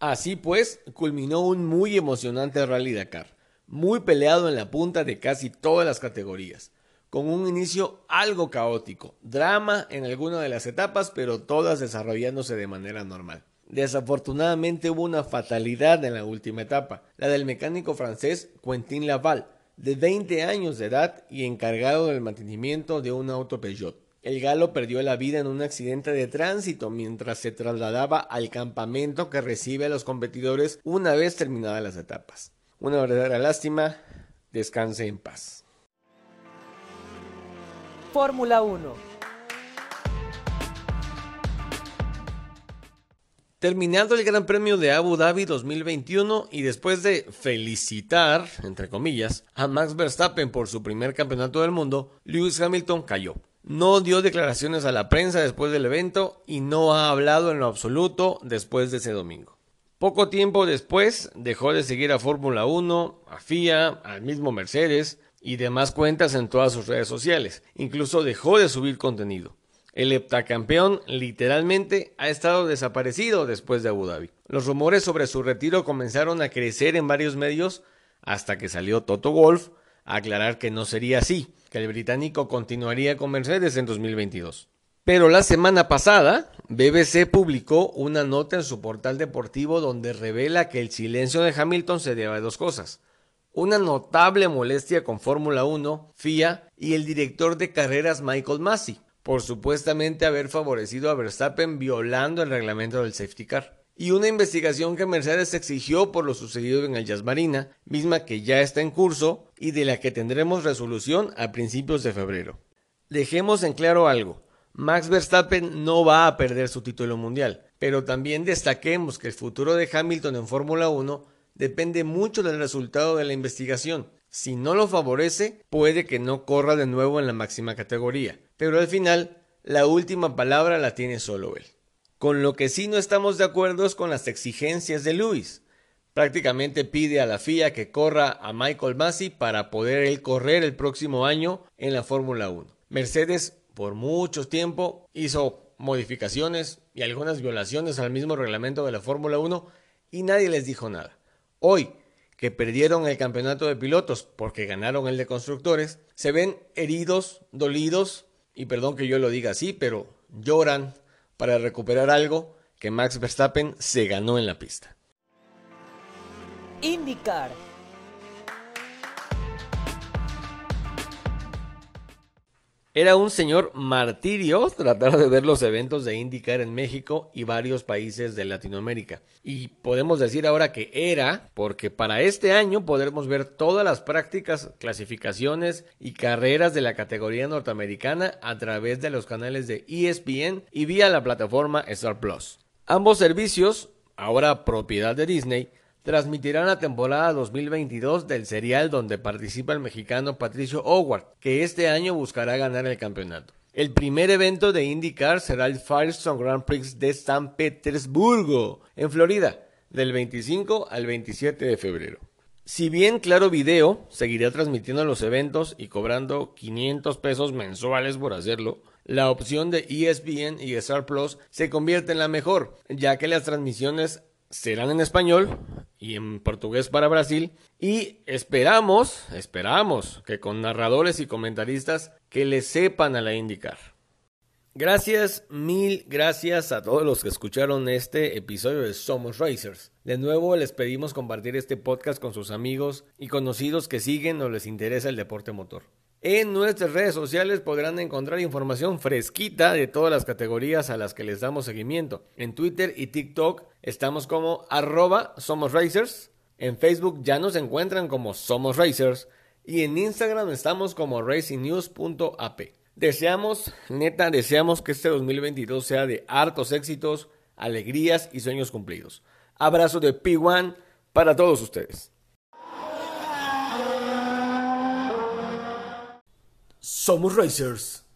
Así pues, culminó un muy emocionante Rally Dakar, muy peleado en la punta de casi todas las categorías, con un inicio algo caótico, drama en alguna de las etapas, pero todas desarrollándose de manera normal. Desafortunadamente hubo una fatalidad en la última etapa, la del mecánico francés Quentin Laval, de 20 años de edad y encargado del mantenimiento de un auto Peugeot. El galo perdió la vida en un accidente de tránsito mientras se trasladaba al campamento que recibe a los competidores una vez terminadas las etapas. Una verdadera lástima. Descanse en paz. Fórmula 1. Terminando el Gran Premio de Abu Dhabi 2021 y después de felicitar, entre comillas, a Max Verstappen por su primer campeonato del mundo, Lewis Hamilton cayó no dio declaraciones a la prensa después del evento y no ha hablado en lo absoluto después de ese domingo. Poco tiempo después dejó de seguir a Fórmula 1, a FIA, al mismo Mercedes y demás cuentas en todas sus redes sociales. Incluso dejó de subir contenido. El heptacampeón literalmente ha estado desaparecido después de Abu Dhabi. Los rumores sobre su retiro comenzaron a crecer en varios medios hasta que salió Toto Wolf a aclarar que no sería así, que el británico continuaría con Mercedes en 2022. Pero la semana pasada, BBC publicó una nota en su portal deportivo donde revela que el silencio de Hamilton se debe a dos cosas. Una notable molestia con Fórmula 1, FIA y el director de carreras Michael Massey, por supuestamente haber favorecido a Verstappen violando el reglamento del safety car. Y una investigación que Mercedes exigió por lo sucedido en el Jazz Marina, misma que ya está en curso y de la que tendremos resolución a principios de febrero. Dejemos en claro algo. Max Verstappen no va a perder su título mundial, pero también destaquemos que el futuro de Hamilton en Fórmula 1 depende mucho del resultado de la investigación. Si no lo favorece, puede que no corra de nuevo en la máxima categoría, pero al final, la última palabra la tiene solo él. Con lo que sí no estamos de acuerdo es con las exigencias de Lewis. Prácticamente pide a la FIA que corra a Michael Massey para poder él correr el próximo año en la Fórmula 1. Mercedes por mucho tiempo hizo modificaciones y algunas violaciones al mismo reglamento de la Fórmula 1 y nadie les dijo nada. Hoy, que perdieron el campeonato de pilotos porque ganaron el de constructores, se ven heridos, dolidos, y perdón que yo lo diga así, pero lloran para recuperar algo que Max Verstappen se ganó en la pista. IndyCar Era un señor martirio tratar de ver los eventos de IndyCar en México y varios países de Latinoamérica. Y podemos decir ahora que era, porque para este año podremos ver todas las prácticas, clasificaciones y carreras de la categoría norteamericana a través de los canales de ESPN y vía la plataforma Star Plus. Ambos servicios, ahora propiedad de Disney, transmitirán la temporada 2022 del serial donde participa el mexicano Patricio Howard, que este año buscará ganar el campeonato. El primer evento de IndyCar será el Firestone Grand Prix de San Petersburgo, en Florida, del 25 al 27 de febrero. Si bien Claro Video seguirá transmitiendo los eventos y cobrando 500 pesos mensuales por hacerlo, la opción de ESPN y Star Plus se convierte en la mejor, ya que las transmisiones serán en español y en portugués para Brasil y esperamos, esperamos que con narradores y comentaristas que le sepan a la indicar. Gracias, mil gracias a todos los que escucharon este episodio de Somos Racers. De nuevo les pedimos compartir este podcast con sus amigos y conocidos que siguen o les interesa el deporte motor. En nuestras redes sociales podrán encontrar información fresquita de todas las categorías a las que les damos seguimiento. En Twitter y TikTok estamos como arroba Somos Racers. En Facebook ya nos encuentran como Somos Racers. Y en Instagram estamos como racingnews.ap. Deseamos, neta, deseamos que este 2022 sea de hartos éxitos, alegrías y sueños cumplidos. Abrazo de P1 para todos ustedes. Somos Racers.